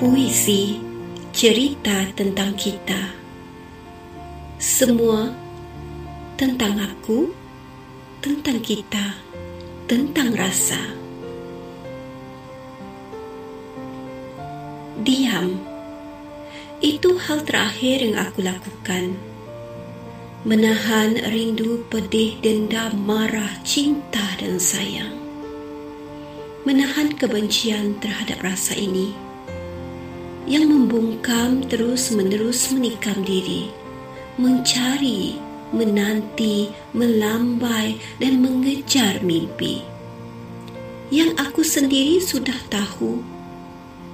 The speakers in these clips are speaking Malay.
puisi cerita tentang kita. Semua tentang aku, tentang kita, tentang rasa. Diam. Itu hal terakhir yang aku lakukan. Menahan rindu pedih, dendam, marah, cinta dan sayang. Menahan kebencian terhadap rasa ini yang membungkam terus-menerus menikam diri, mencari, menanti, melambai dan mengejar mimpi. Yang aku sendiri sudah tahu,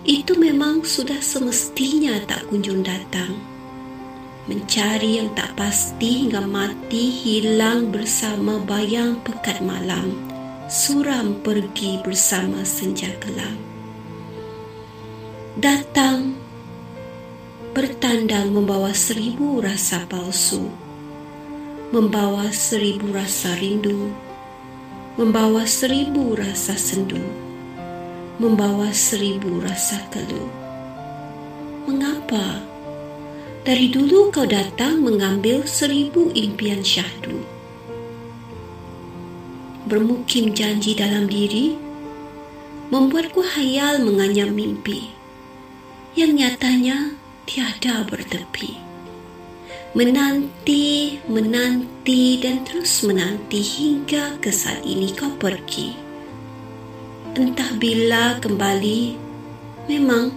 itu memang sudah semestinya tak kunjung datang. Mencari yang tak pasti hingga mati hilang bersama bayang pekat malam, suram pergi bersama senja kelam datang bertandang membawa seribu rasa palsu, membawa seribu rasa rindu, membawa seribu rasa sendu, membawa seribu rasa keluh. Mengapa? Dari dulu kau datang mengambil seribu impian syahdu. Bermukim janji dalam diri, membuatku hayal menganyam mimpi yang nyatanya tiada bertepi. Menanti, menanti dan terus menanti hingga ke saat ini kau pergi. Entah bila kembali, memang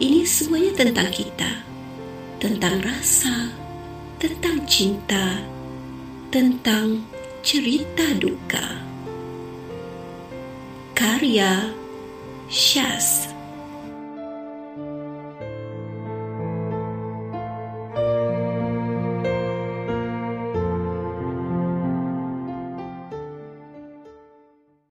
ini semuanya tentang kita. Tentang rasa, tentang cinta, tentang cerita duka. Karya Syaz